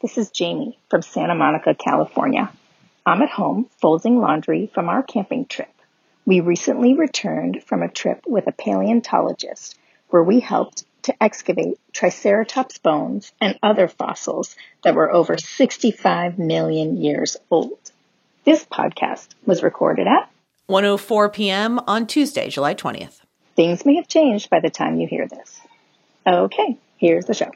This is Jamie from Santa Monica, California. I'm at home folding laundry from our camping trip. We recently returned from a trip with a paleontologist where we helped to excavate Triceratops bones and other fossils that were over 65 million years old. This podcast was recorded at 104 p.m. on Tuesday, July 20th. Things may have changed by the time you hear this. Okay, here's the show.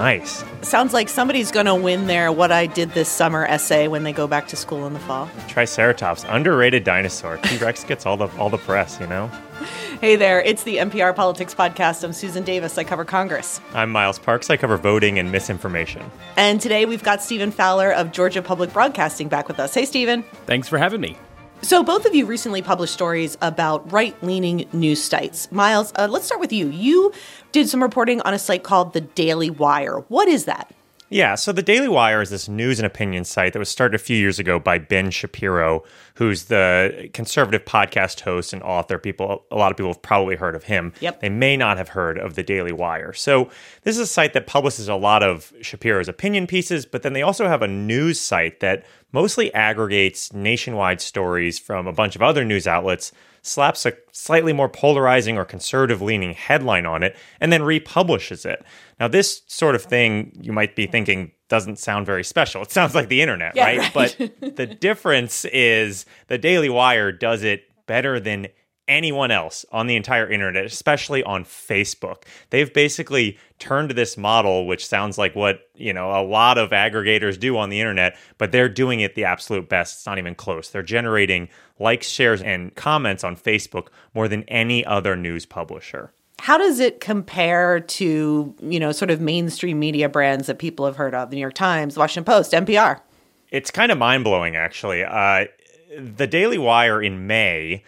Nice. Sounds like somebody's going to win their What I Did This Summer essay when they go back to school in the fall. Triceratops, underrated dinosaur. T Rex gets all the all the press, you know. Hey there, it's the NPR Politics Podcast. I'm Susan Davis. I cover Congress. I'm Miles Parks. I cover voting and misinformation. And today we've got Stephen Fowler of Georgia Public Broadcasting back with us. Hey, Stephen. Thanks for having me. So, both of you recently published stories about right leaning news sites. Miles, uh, let's start with you. You did some reporting on a site called The Daily Wire. What is that? Yeah, so the Daily Wire is this news and opinion site that was started a few years ago by Ben Shapiro, who's the conservative podcast host and author. People, a lot of people have probably heard of him. Yep. They may not have heard of the Daily Wire. So this is a site that publishes a lot of Shapiro's opinion pieces, but then they also have a news site that mostly aggregates nationwide stories from a bunch of other news outlets slaps a slightly more polarizing or conservative leaning headline on it, and then republishes it. Now, this sort of thing you might be thinking doesn't sound very special. It sounds like the internet, Yeah, right? right. But the difference is the Daily Wire does it better than anyone else on the entire internet, especially on Facebook. They've basically turned to this model, which sounds like what, you know, a lot of aggregators do on the internet, but they're doing it the absolute best. It's not even close. They're generating likes, shares, and comments on Facebook more than any other news publisher. How does it compare to, you know, sort of mainstream media brands that people have heard of? The New York Times, Washington Post, NPR. It's kind of mind blowing, actually. Uh, the Daily Wire in May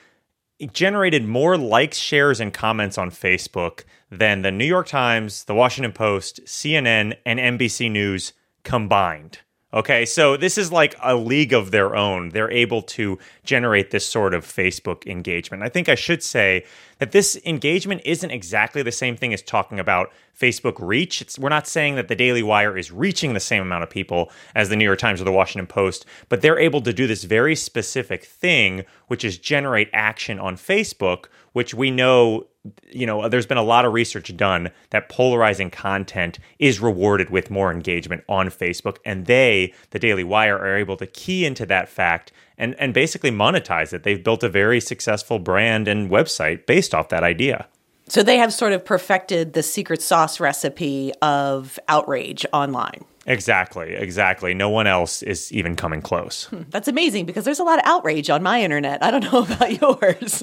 generated more likes, shares, and comments on Facebook than the New York Times, the Washington Post, CNN, and NBC News combined. Okay, so this is like a league of their own. They're able to generate this sort of Facebook engagement. I think I should say that this engagement isn't exactly the same thing as talking about Facebook reach. It's, we're not saying that the Daily Wire is reaching the same amount of people as the New York Times or the Washington Post, but they're able to do this very specific thing, which is generate action on Facebook, which we know you know, there's been a lot of research done that polarizing content is rewarded with more engagement on Facebook. And they, the Daily Wire, are able to key into that fact and, and basically monetize it. They've built a very successful brand and website based off that idea. So they have sort of perfected the secret sauce recipe of outrage online. Exactly, exactly. No one else is even coming close. Hmm, that's amazing because there's a lot of outrage on my internet. I don't know about yours.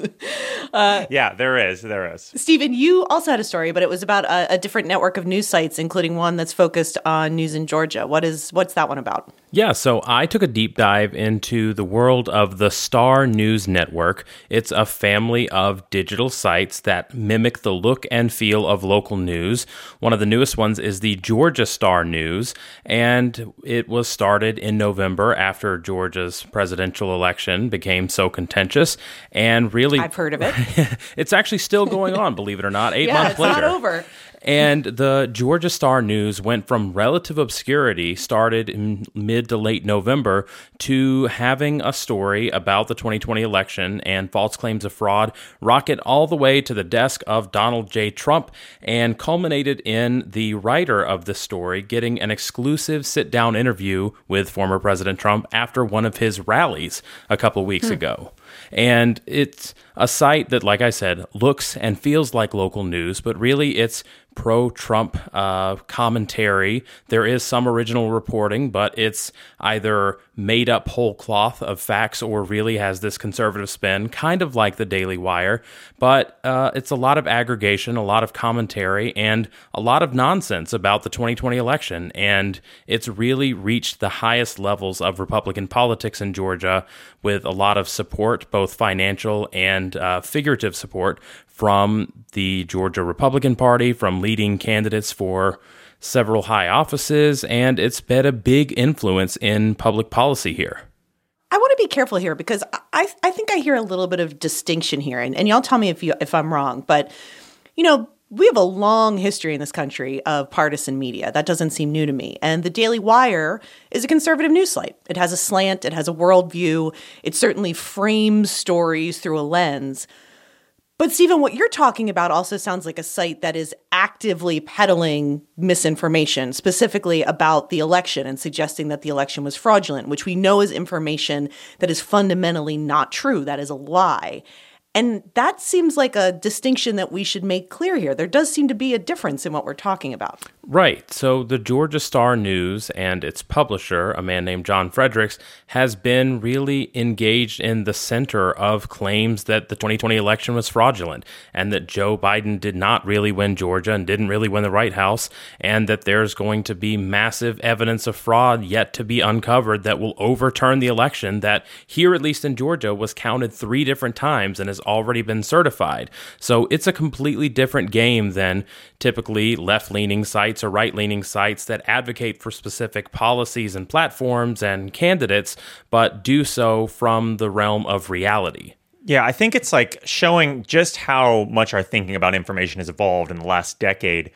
Uh, yeah, there is. There is. Stephen, you also had a story, but it was about a, a different network of news sites, including one that's focused on news in Georgia. What is what's that one about? Yeah, so I took a deep dive into the world of the Star News Network. It's a family of digital sites that mimic the look and feel of local news. One of the newest ones is the Georgia Star News, and it was started in November after Georgia's presidential election became so contentious and really I've heard of it. it's actually still going on, believe it or not, eight yeah, months it's later. not over. And the Georgia Star News went from relative obscurity, started in mid to late November, to having a story about the 2020 election and false claims of fraud rocket all the way to the desk of Donald J. Trump and culminated in the writer of the story getting an exclusive sit down interview with former President Trump after one of his rallies a couple weeks hmm. ago. And it's a site that, like I said, looks and feels like local news, but really it's pro Trump uh, commentary. There is some original reporting, but it's either made up whole cloth of facts or really has this conservative spin, kind of like the Daily Wire. But uh, it's a lot of aggregation, a lot of commentary, and a lot of nonsense about the 2020 election. And it's really reached the highest levels of Republican politics in Georgia with a lot of support, both financial and uh, figurative support from the Georgia Republican Party, from leading candidates for several high offices, and it's been a big influence in public policy here. I want to be careful here because I I think I hear a little bit of distinction here, and, and y'all tell me if you if I'm wrong. But you know, we have a long history in this country of partisan media. That doesn't seem new to me. And the Daily Wire is a conservative news site. It has a slant, it has a worldview, it certainly frames stories through a lens. But, Stephen, what you're talking about also sounds like a site that is actively peddling misinformation, specifically about the election and suggesting that the election was fraudulent, which we know is information that is fundamentally not true. That is a lie. And that seems like a distinction that we should make clear here. There does seem to be a difference in what we're talking about. Right. So the Georgia Star News and its publisher, a man named John Fredericks, has been really engaged in the center of claims that the 2020 election was fraudulent and that Joe Biden did not really win Georgia and didn't really win the White House, and that there's going to be massive evidence of fraud yet to be uncovered that will overturn the election that here, at least in Georgia, was counted three different times and is already been certified. So it's a completely different game than typically left leaning sites or right leaning sites that advocate for specific policies and platforms and candidates, but do so from the realm of reality. Yeah, I think it's like showing just how much our thinking about information has evolved in the last decade.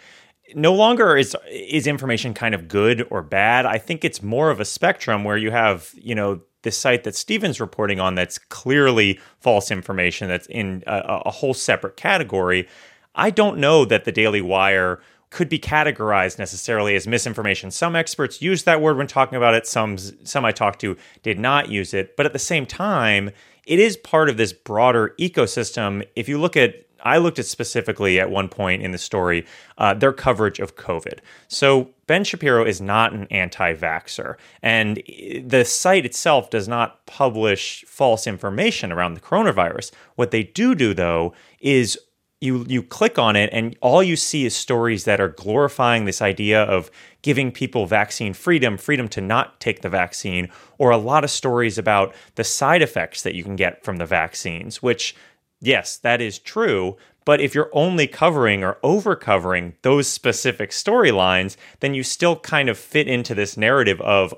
No longer is is information kind of good or bad. I think it's more of a spectrum where you have, you know, this site that Stephen's reporting on that's clearly false information that's in a, a whole separate category. I don't know that the Daily Wire could be categorized necessarily as misinformation. Some experts use that word when talking about it. Some some I talked to did not use it. But at the same time, it is part of this broader ecosystem. If you look at I looked at specifically at one point in the story uh, their coverage of COVID. So Ben Shapiro is not an anti vaxxer, and the site itself does not publish false information around the coronavirus. What they do do, though, is you you click on it and all you see is stories that are glorifying this idea of giving people vaccine freedom, freedom to not take the vaccine, or a lot of stories about the side effects that you can get from the vaccines, which yes, that is true, but if you're only covering or over covering those specific storylines, then you still kind of fit into this narrative of,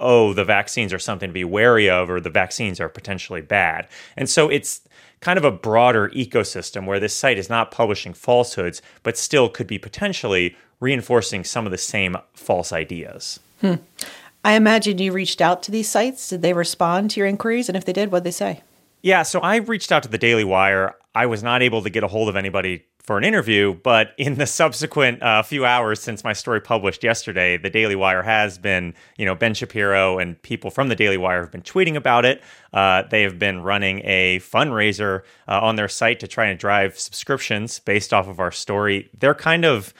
oh, the vaccines are something to be wary of, or the vaccines are potentially bad. And so it's kind of a broader ecosystem where this site is not publishing falsehoods, but still could be potentially reinforcing some of the same false ideas. Hmm. I imagine you reached out to these sites. Did they respond to your inquiries? And if they did, what'd they say? Yeah, so I reached out to the Daily Wire. I was not able to get a hold of anybody for an interview, but in the subsequent uh, few hours since my story published yesterday, the Daily Wire has been, you know, Ben Shapiro and people from the Daily Wire have been tweeting about it. Uh, they have been running a fundraiser uh, on their site to try and drive subscriptions based off of our story. They're kind of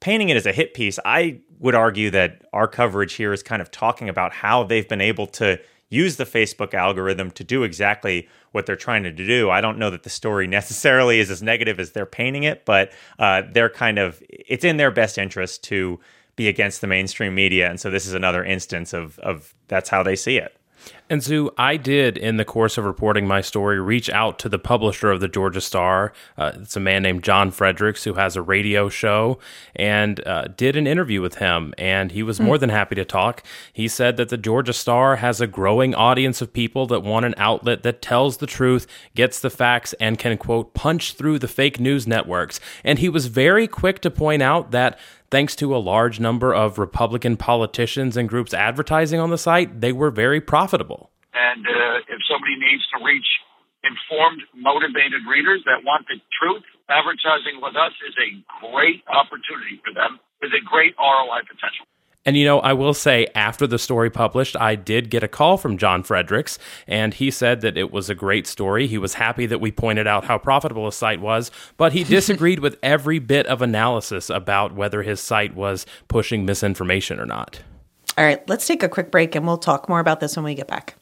painting it as a hit piece. I would argue that our coverage here is kind of talking about how they've been able to use the Facebook algorithm to do exactly what they're trying to do. I don't know that the story necessarily is as negative as they're painting it, but uh, they're kind of it's in their best interest to be against the mainstream media, and so this is another instance of of that's how they see it. And so I did, in the course of reporting my story, reach out to the publisher of the Georgia Star. Uh, it's a man named John Fredericks who has a radio show and uh, did an interview with him. And he was mm. more than happy to talk. He said that the Georgia Star has a growing audience of people that want an outlet that tells the truth, gets the facts, and can, quote, punch through the fake news networks. And he was very quick to point out that Thanks to a large number of Republican politicians and groups advertising on the site, they were very profitable. And uh, if somebody needs to reach informed, motivated readers that want the truth, advertising with us is a great opportunity for them with a great ROI potential. And you know, I will say, after the story published, I did get a call from John Fredericks, and he said that it was a great story. He was happy that we pointed out how profitable his site was, but he disagreed with every bit of analysis about whether his site was pushing misinformation or not. All right, let's take a quick break and we'll talk more about this when we get back.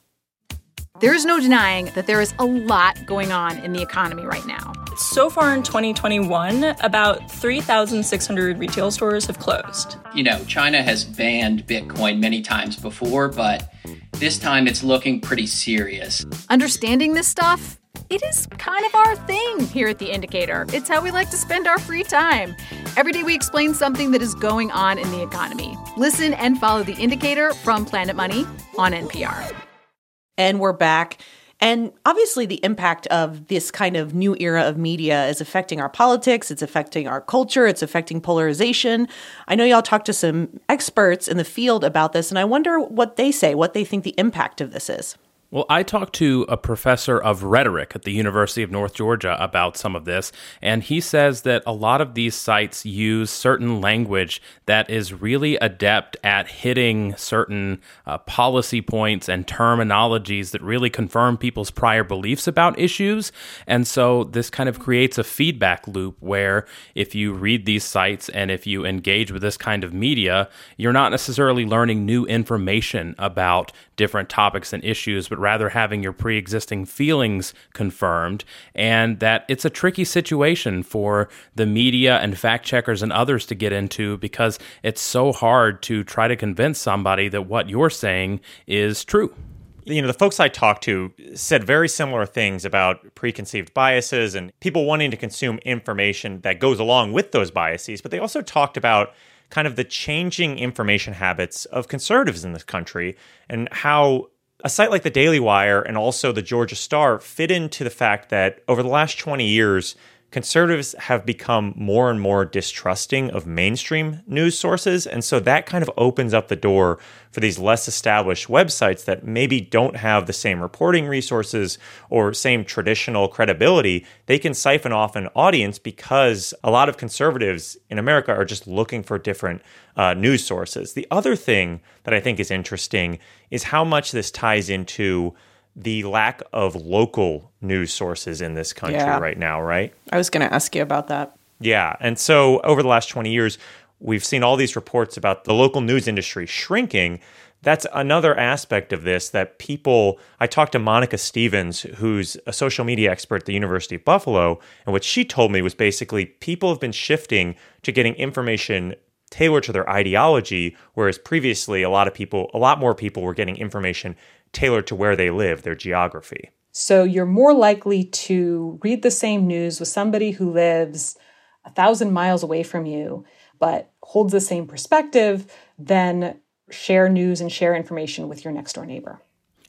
There is no denying that there is a lot going on in the economy right now. So far in 2021, about 3,600 retail stores have closed. You know, China has banned Bitcoin many times before, but this time it's looking pretty serious. Understanding this stuff, it is kind of our thing here at The Indicator. It's how we like to spend our free time. Every day we explain something that is going on in the economy. Listen and follow The Indicator from Planet Money on NPR. And we're back. And obviously, the impact of this kind of new era of media is affecting our politics, it's affecting our culture, it's affecting polarization. I know y'all talked to some experts in the field about this, and I wonder what they say, what they think the impact of this is. Well, I talked to a professor of rhetoric at the University of North Georgia about some of this, and he says that a lot of these sites use certain language that is really adept at hitting certain uh, policy points and terminologies that really confirm people's prior beliefs about issues. And so this kind of creates a feedback loop where if you read these sites and if you engage with this kind of media, you're not necessarily learning new information about different topics and issues, but rather having your pre existing feelings confirmed. And that it's a tricky situation for the media and fact checkers and others to get into because it's so hard to try to convince somebody that what you're saying is true you know, the folks I talked to said very similar things about preconceived biases and people wanting to consume information that goes along with those biases. But they also talked about kind of the changing information habits of conservatives in this country and how a site like the Daily Wire and also the Georgia Star fit into the fact that over the last 20 years, conservatives have become more and more distrusting of mainstream news sources. And so that kind of opens up the door for these less established websites that maybe don't have the same reporting resources or same traditional credibility. They can siphon off an audience because a lot of conservatives in America are just looking for different uh, news sources. The other thing that I think is interesting is how much this ties into the lack of local news sources in this country yeah. right now, right? I was going to ask you about that. Yeah. And so over the last 20 years, we've seen all these reports about the local news industry shrinking. That's another aspect of this that people. I talked to Monica Stephens, who's a social media expert at the University of Buffalo, and what she told me was basically people have been shifting to getting information tailored to their ideology, whereas previously a lot of people, a lot more people were getting information tailored to where they live, their geography. So you're more likely to read the same news with somebody who lives a thousand miles away from you, but holds the same perspective than share news and share information with your next door neighbor.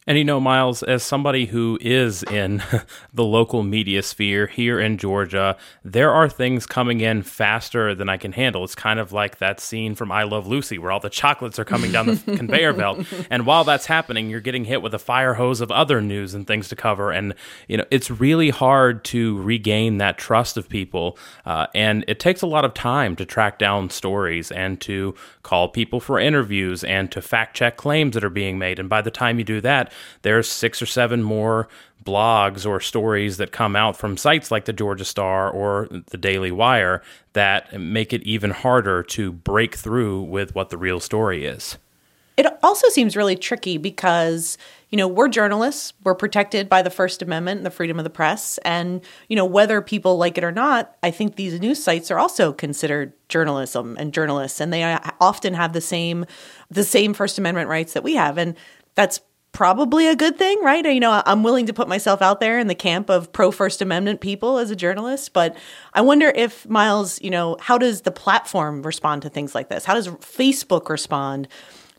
And you know, Miles, as somebody who is in the local media sphere here in Georgia, there are things coming in faster than I can handle. It's kind of like that scene from I Love Lucy where all the chocolates are coming down the conveyor belt. And while that's happening, you're getting hit with a fire hose of other news and things to cover. And, you know, it's really hard to regain that trust of people. Uh, and it takes a lot of time to track down stories and to call people for interviews and to fact check claims that are being made. And by the time you do that, there's six or seven more blogs or stories that come out from sites like the Georgia Star or the Daily Wire that make it even harder to break through with what the real story is. It also seems really tricky because, you know, we're journalists, we're protected by the First Amendment and the freedom of the press. And, you know, whether people like it or not, I think these news sites are also considered journalism and journalists. And they uh, often have the same the same First Amendment rights that we have. And that's probably a good thing, right? You know, I'm willing to put myself out there in the camp of pro First Amendment people as a journalist, but I wonder if Miles, you know, how does the platform respond to things like this? How does Facebook respond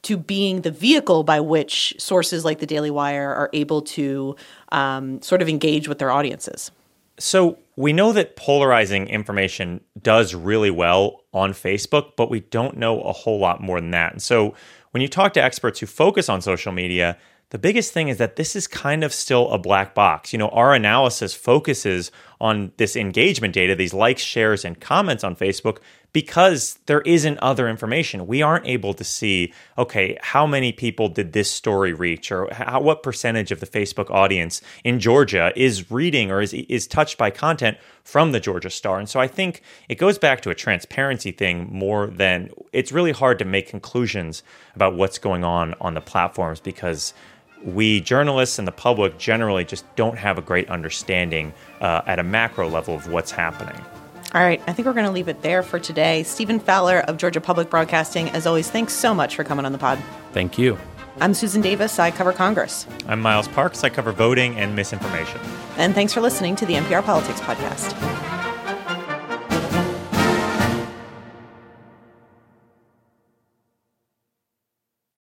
to being the vehicle by which sources like the Daily Wire are able to um, sort of engage with their audiences? So we know that polarizing information does really well on Facebook, but we don't know a whole lot more than that. And so when you talk to experts who focus on social media, the biggest thing is that this is kind of still a black box. You know, our analysis focuses on this engagement data, these likes, shares, and comments on Facebook, because there isn't other information. We aren't able to see, okay, how many people did this story reach, or how, what percentage of the Facebook audience in Georgia is reading or is, is touched by content from the Georgia Star. And so I think it goes back to a transparency thing more than it's really hard to make conclusions about what's going on on the platforms because we journalists and the public generally just don't have a great understanding uh, at a macro level of what's happening. All right, I think we're going to leave it there for today. Stephen Fowler of Georgia Public Broadcasting, as always, thanks so much for coming on the pod. Thank you. I'm Susan Davis. I cover Congress. I'm Miles Parks. I cover voting and misinformation. And thanks for listening to the NPR Politics Podcast.